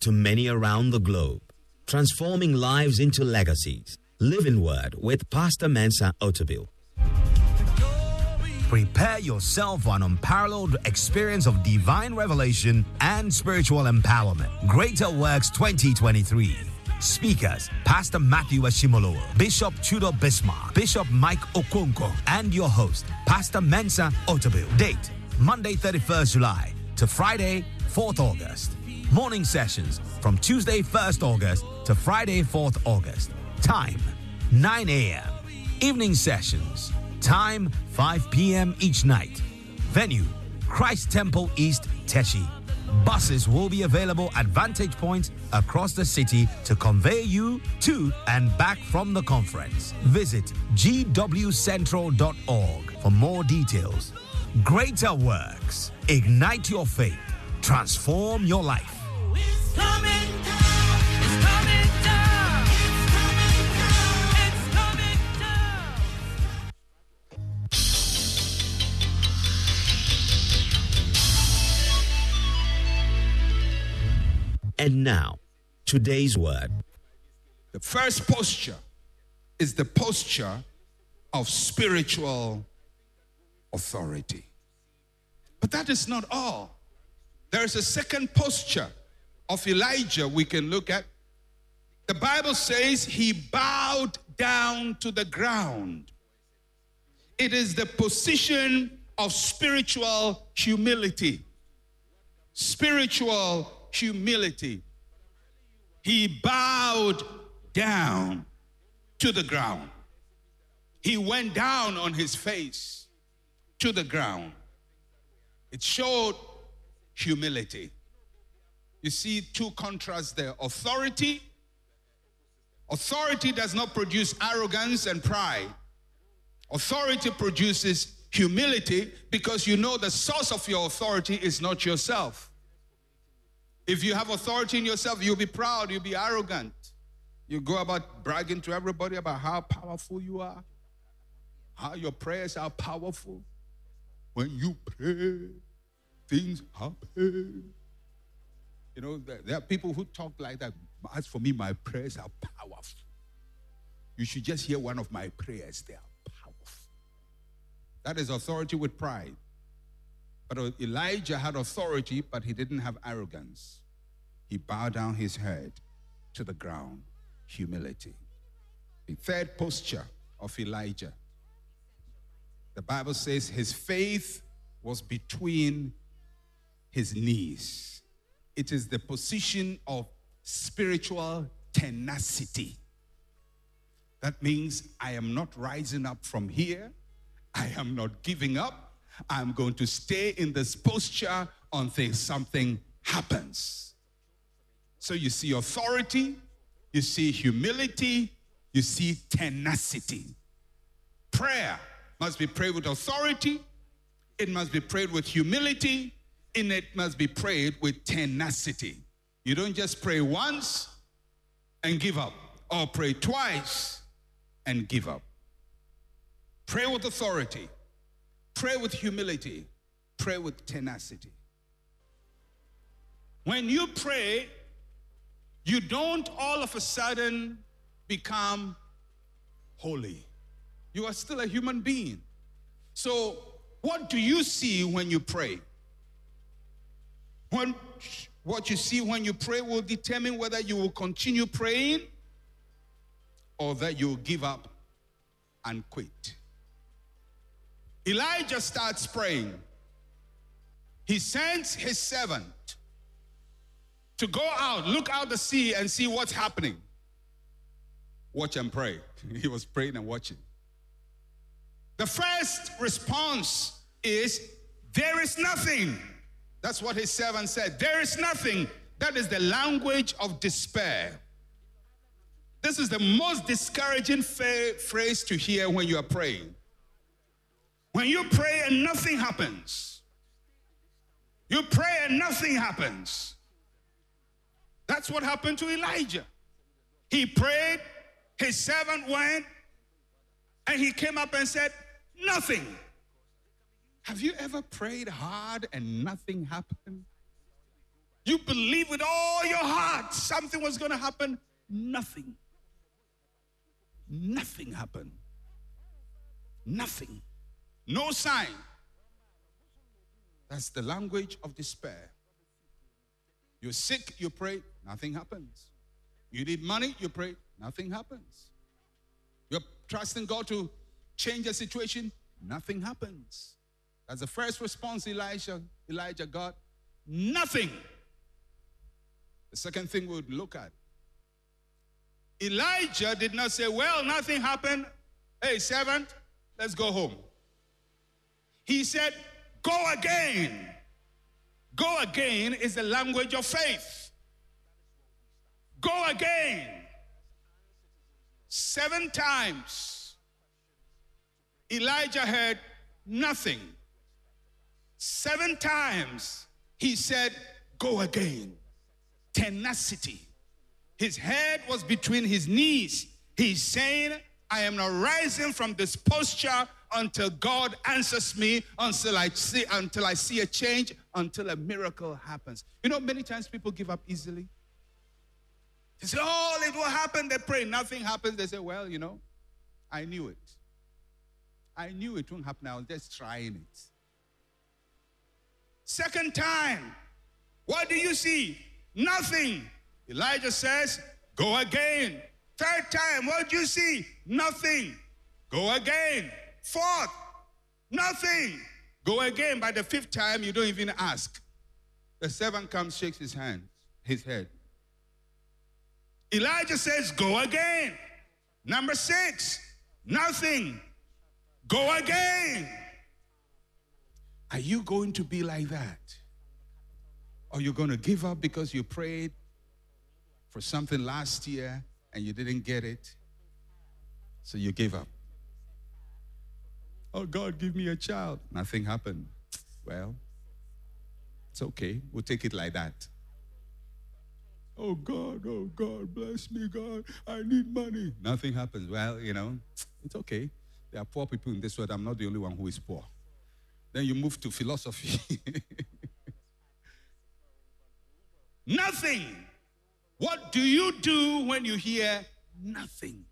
to many around the globe, transforming lives into legacies. Living Word with Pastor Mensa Otabil. Prepare yourself for an unparalleled experience of divine revelation and spiritual empowerment. Greater Works 2023. Speakers Pastor Matthew Ashimolowo, Bishop Tudor Bismarck, Bishop Mike Okonkwo, and your host, Pastor Mensa Otabil. Date Monday 31st July to Friday 4th August. Morning sessions from Tuesday 1st August to Friday 4th August. Time 9 a.m. Evening sessions. Time 5 p.m. each night. Venue Christ Temple East, Teshie. Buses will be available at vantage points across the city to convey you to and back from the conference. Visit gwcentral.org for more details. Greater works. Ignite your faith. Transform your life. Now, today's word. The first posture is the posture of spiritual authority. But that is not all. There is a second posture of Elijah we can look at. The Bible says he bowed down to the ground. It is the position of spiritual humility. Spiritual humility. He bowed down to the ground. He went down on his face to the ground. It showed humility. You see two contrasts there authority. Authority does not produce arrogance and pride. Authority produces humility because you know the source of your authority is not yourself. If you have authority in yourself, you'll be proud, you'll be arrogant. You go about bragging to everybody about how powerful you are, how your prayers are powerful. When you pray, things happen. You know, there, are people who talk like that. As for me, my prayers are powerful. You should just hear one of my prayers, they are powerful. That is authority with pride. But Elijah had authority, but he didn't have arrogance. He bowed down his head to the ground, humility. The third posture of Elijah. The Bible says his faith was between his knees. It is the position of spiritual tenacity. That means I am not rising up from here. I am not giving up. I'm going to stay in this posture until something happens. So you see authority, you see humility, you see tenacity. Prayer must be prayed with authority, it must be prayed with humility, and it must be prayed with tenacity. You don't just pray once and give up, or pray twice and give up. Pray with authority, pray with humility, pray with tenacity. When you pray, you don't all of a sudden become holy. You are still a human being. So, what do you see when you pray? When, what you see when you pray will determine whether you will continue praying or that you will give up and quit. Elijah starts praying. He sends his servant to go out, look out the sea, and see what's happening. Watch and pray. He was praying and watching. The first response is, There is nothing. That's what his servant said. There is nothing. That is the language of despair. This is the most discouraging phrase to hear when you are praying. When you pray and nothing happens, you pray and nothing happens. That's what happened to Elijah. He prayed, his servant went, and he came up and said, Nothing. Have you ever prayed hard and nothing happened? You believe with all your heart something was going to happen. Nothing. Nothing happened. Nothing. No sign. That's the language of despair. You're sick, you pray, nothing happens. You need money, you pray, nothing happens. You're trusting God to change the situation, nothing happens. That's the first response Elijah, Elijah got. Nothing. The second thing we would look at. Elijah did not say, Well, nothing happened. Hey, servant, let's go home. He said, Go again. Go again is the language of faith. Go again. Seven times Elijah heard nothing. Seven times he said, Go again. Tenacity. His head was between his knees. He's saying, I am not rising from this posture until God answers me, until I see, until I see a change, until a miracle happens. You know, many times people give up easily. They say, Oh, it will happen. They pray, nothing happens. They say, Well, you know, I knew it. I knew it wouldn't happen. I was just trying it. Second time, what do you see? Nothing. Elijah says, Go again. Third time, what do you see? Nothing. Go again. Fourth, nothing. Go again. By the fifth time, you don't even ask. The servant comes, shakes his hand, his head. Elijah says, Go again. Number six, nothing. Go again. Are you going to be like that? Or you going to give up because you prayed for something last year and you didn't get it? So you gave up. Oh, God, give me a child. Nothing happened. Well, it's okay. We'll take it like that. Oh, God, oh, God, bless me, God. I need money. Nothing happens. Well, you know, it's okay. There are poor people in this world. I'm not the only one who is poor. Then you move to philosophy. nothing. What do you do when you hear nothing?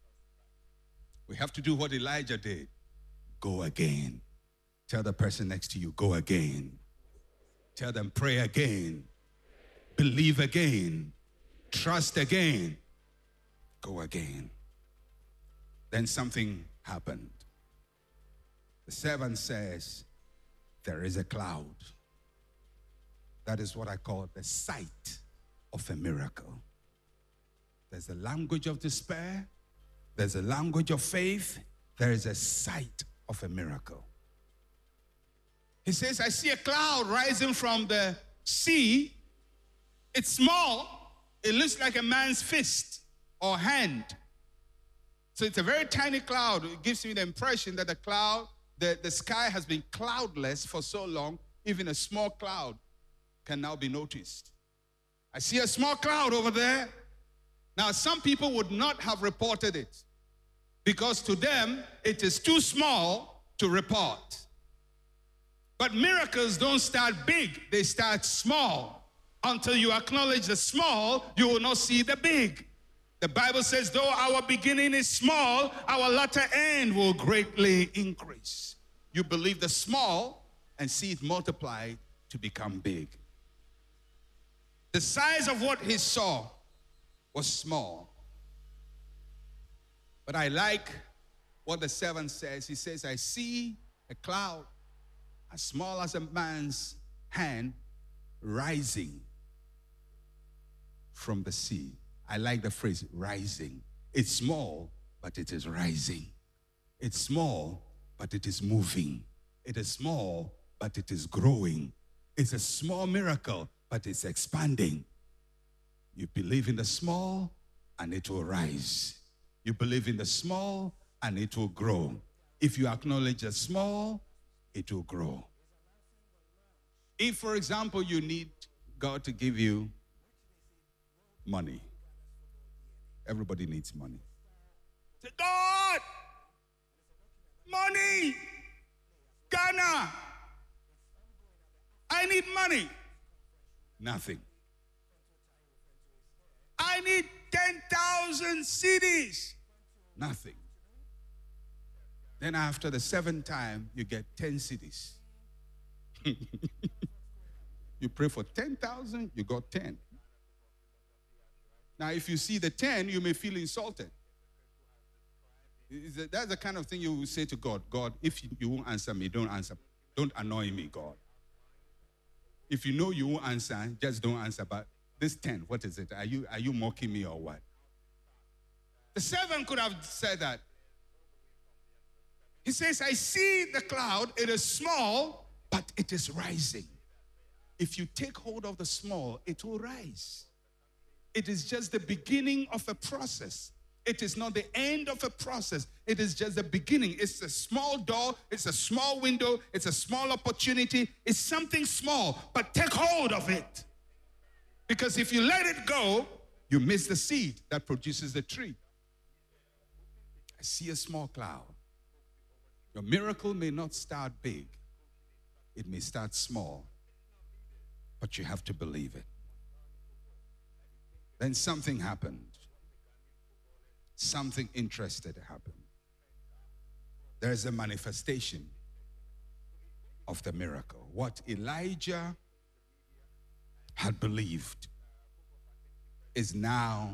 We have to do what Elijah did go again. Tell the person next to you, go again. Tell them, pray again. Believe again. Trust again. Go again. Then something happened. The servant says, There is a cloud. That is what I call the sight of a miracle. There's a language of despair, there's a language of faith, there is a sight of a miracle. He says, I see a cloud rising from the sea. It's small, it looks like a man's fist or hand. So it's a very tiny cloud. It gives me the impression that the cloud, the, the sky has been cloudless for so long, even a small cloud can now be noticed. I see a small cloud over there. Now, some people would not have reported it because to them it is too small to report. But miracles don't start big, they start small. Until you acknowledge the small, you will not see the big. The Bible says, though our beginning is small, our latter end will greatly increase. You believe the small and see it multiply to become big. The size of what he saw was small. But I like what the servant says. He says, I see a cloud as small as a man's hand rising from the sea. I like the phrase rising. It's small, but it is rising. It's small, but it is moving. It is small, but it is growing. It's a small miracle, but it's expanding. You believe in the small, and it will rise. You believe in the small, and it will grow. If you acknowledge the small, it will grow. If, for example, you need God to give you money, everybody needs money. Say, God, money, Ghana, I need money. Nothing. I need 10,000 cedis. Nothing. Then after the seventh time, you get 10 cedis. you pray for 10,000, you got 10. Now, if you see the 10, you may feel insulted. That's the kind of thing you will say to God God, if you won't answer me, don't answer. Don't annoy me, God. If you know you won't answer, just don't answer. But this 10, what is it? Are you, are you mocking me or what? The seven could have said that. He says, I see the cloud, it is small, but it is rising. If you take hold of the small, it will rise. It is just the beginning of a process. It is not the end of a process. It is just the beginning. It's a small door, it's a small window, it's a small opportunity. It's something small, but take hold of it. Because if you let it go, you miss the seed that produces the tree. I see a small cloud. Your miracle may not start big, it may start small, but you have to believe it. Then something happened something interested happened. There's a manifestation of the miracle. What Elijah had believed is now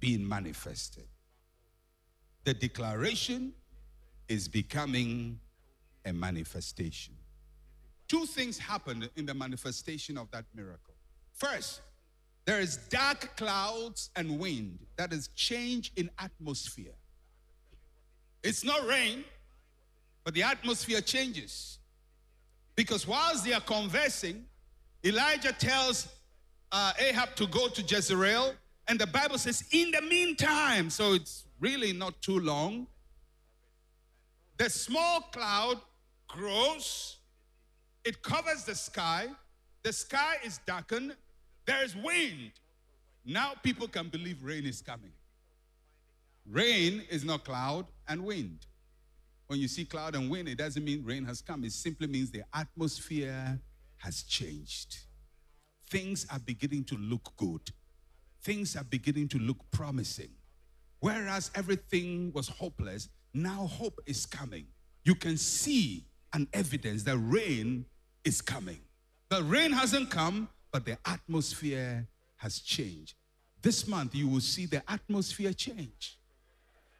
being manifested. The declaration is becoming a manifestation. Two things happened in the manifestation of that miracle. First, there is dark clouds and wind. That is change in atmosphere. It's not rain, but the atmosphere changes. Because whilst they are conversing, Elijah tells uh, Ahab to go to Jezreel, and the Bible says, in the meantime, so it's really not too long, the small cloud grows, it covers the sky, the sky is darkened, there is wind. Now people can believe rain is coming. Rain is not cloud and wind. When you see cloud and wind, it doesn't mean rain has come. It simply means the atmosphere has changed. Things are beginning to look good. Things are beginning to look promising. Whereas everything was hopeless, now hope is coming. You can see an evidence that rain is coming. The rain hasn't come, but the atmosphere has changed. This month, you will see the atmosphere change.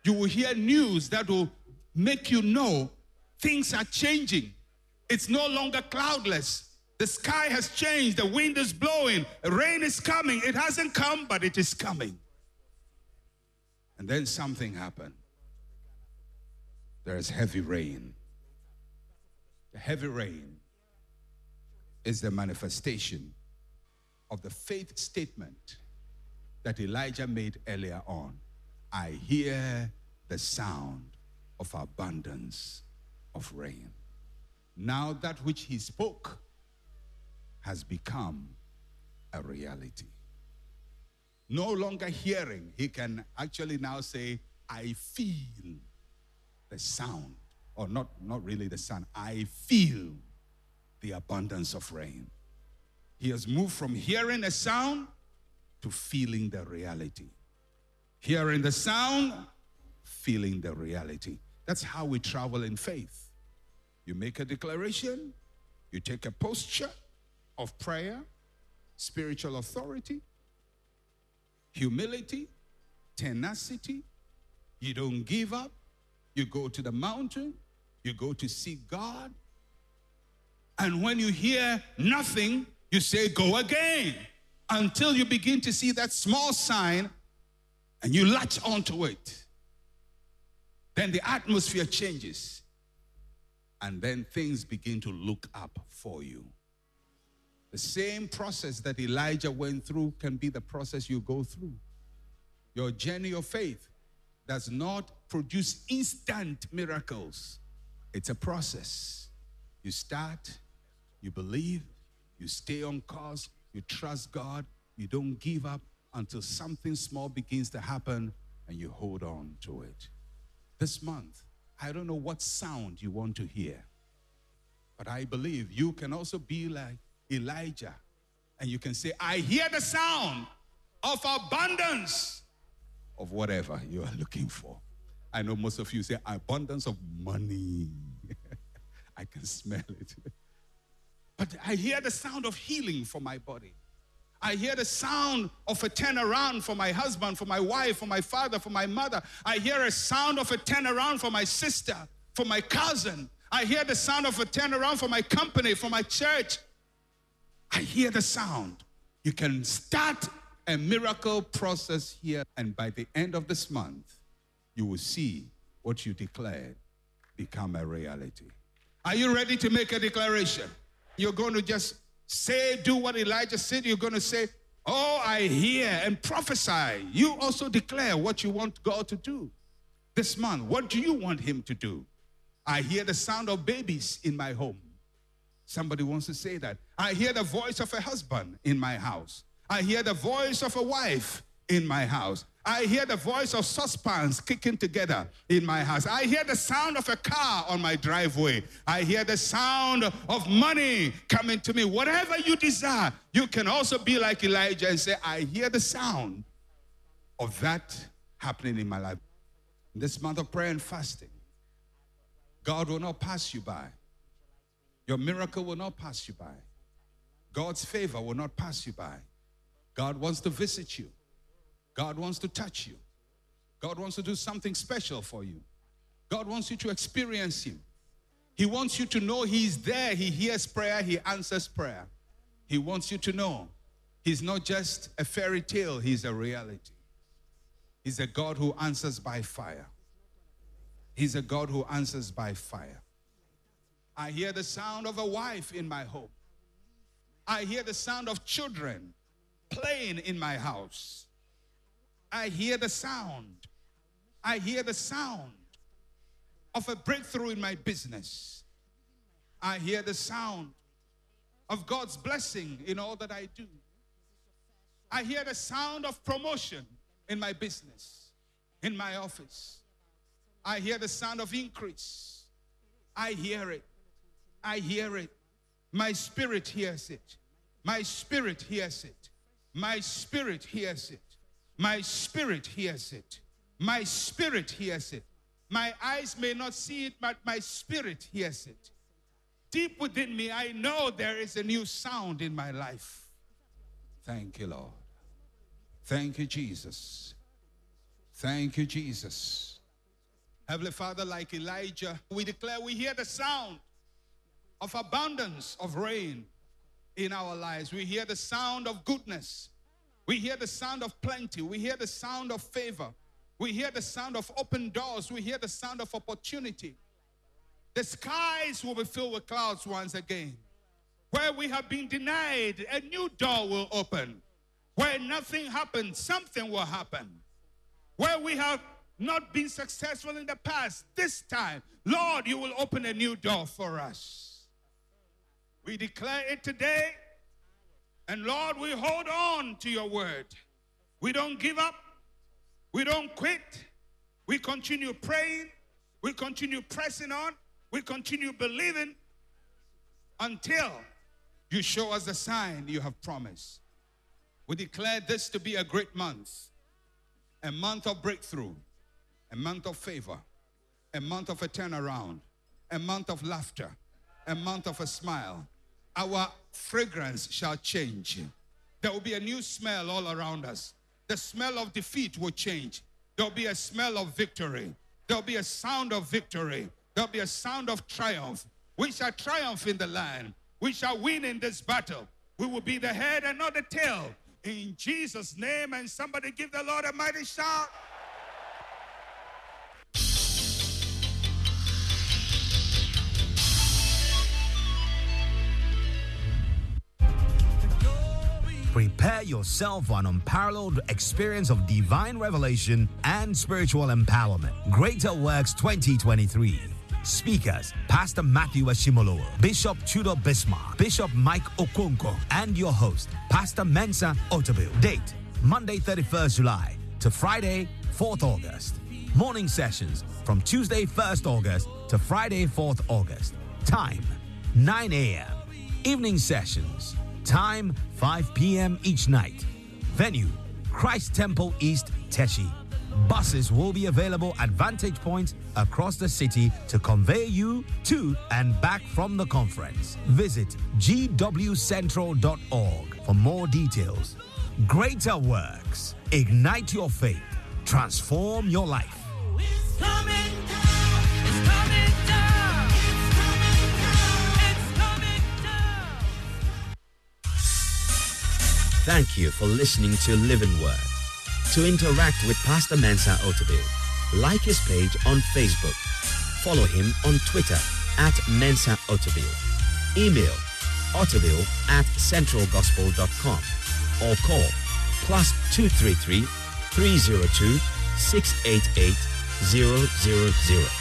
You will hear news that will make you know things are changing. It's no longer cloudless. The sky has changed. The wind is blowing. Rain is coming. It hasn't come, but it is coming. And then something happened. There is heavy rain. The heavy rain is the manifestation of the faith statement that Elijah made earlier on. I hear the sound of abundance of rain. Now, that which he spoke has become a reality. No longer hearing, he can actually now say, I feel the sound, or not, not really the sound, I feel the abundance of rain. He has moved from hearing a sound to feeling the reality. Hearing the sound, feeling the reality. That's how we travel in faith. You make a declaration, you take a posture of prayer, spiritual authority, humility, tenacity. You don't give up. You go to the mountain, you go to see God. And when you hear nothing, you say, Go again until you begin to see that small sign and you latch onto it. Then the atmosphere changes. And then things begin to look up for you. The same process that Elijah went through can be the process you go through. Your journey of faith does not produce instant miracles, it's a process. You start, you believe, you stay on course, you trust God, you don't give up until something small begins to happen and you hold on to it. This month, I don't know what sound you want to hear, but I believe you can also be like Elijah and you can say, I hear the sound, of abundance of whatever you are looking for. I know most of you say abundance of money. I can smell it. But I hear the sound of healing for my body. I hear the sound of a turnaround for my husband, for my wife, for my father, for my mother. I hear a sound of a turnaround for my sister, for my cousin. I hear the sound of a turnaround for my company, for my church. I hear the sound. You can start a miracle process here, and by the end of this month, you will see what you declared become a reality. Are you ready to make a declaration? You're going to just say, do what Elijah said. You're going to say, Oh, I hear and prophesy. You also declare what you want God to do this month. What do you want Him to do? I hear the sound of babies in my home. Somebody wants to say that. I hear the voice of a husband in my house. I hear the voice of a wife in my house. I hear the voice of saucepans kicking together in my house. I hear the sound of a car on my driveway. I hear the sound of money coming to me. Whatever you desire, you can also be like Elijah and say, I hear the sound of that happening in my life. This month of prayer and fasting, God will not pass you by. Your miracle will not pass you by. God's favor will not pass you by. God wants to visit you. God wants to touch you. God wants to do something special for you. God wants you to experience Him. He wants you to know He's there. He hears prayer, He answers prayer. He wants you to know He's not just a fairy tale, He's a reality. He's a God who answers by fire. He's a God who answers by fire. I hear the sound of a wife in my home. I hear the sound of children playing in my house. I hear the sound. I hear the sound of a breakthrough in my business. I hear the sound of God's blessing in all that I do. I hear the sound of promotion in my business, in my office. I hear the sound of increase. I hear it. I hear it. My spirit hears it. My spirit hears it. My spirit hears it. My spirit hears it. My spirit hears it. My eyes may not see it, but my spirit hears it. Deep within me, I know there is a new sound in my life. Thank you, Lord. Thank you, Jesus. Thank you, Jesus. Heavenly Father, like Elijah, we declare we hear the sound of abundance of rain in our lives. We hear the sound of goodness. We hear the sound of plenty. We hear the sound of favor. We hear the sound of open doors. We hear the sound of opportunity. The skies will be filled with clouds once again. Where we have been denied, a new door will open. Where nothing happened, something will happen. Where we have not been successful in the past, this time, Lord, you will open a new door for us. We declare it today and Lord, we hold on to your word. We don't give up. We don't quit. We continue praying. We continue pressing on. We continue believing until you show us the sign you have promised. We declare this to be a great month, a month of breakthrough, a month of favor, a month of a turnaround, a month of laughter, a month of a smile, our fragrance shall change. There will be a new smell all around us. The smell of defeat will change. There'll be a smell of victory. There'll be a sound of victory. There'll be a sound of triumph. We shall triumph in the land. We shall win in this battle. We will be the head and not the tail. In Jesus' name, and somebody give the Lord a mighty shout. Prepare yourself for an unparalleled experience of divine revelation and spiritual empowerment. Greater Works 2023. Speakers Pastor Matthew Ashimolowo, Bishop Tudor Bismarck, Bishop Mike Okonkwo, and your host, Pastor Mensa Otabil. Date Monday 31st July to Friday 4th August. Morning sessions from Tuesday 1st August to Friday 4th August. Time 9 a.m. Evening sessions. Time 5 p.m. each night. Venue Christ Temple East, Teshie. Buses will be available at Vantage Points across the city to convey you to and back from the conference. Visit gwcentral.org for more details. Greater Works. Ignite your faith. Transform your life. Thank you for listening to Living Word. To interact with Pastor Mensa Otabil, like his page on Facebook. Follow him on Twitter at Mensa Otabil. Email otabil at centralgospel.com or call plus 233 302 688 000.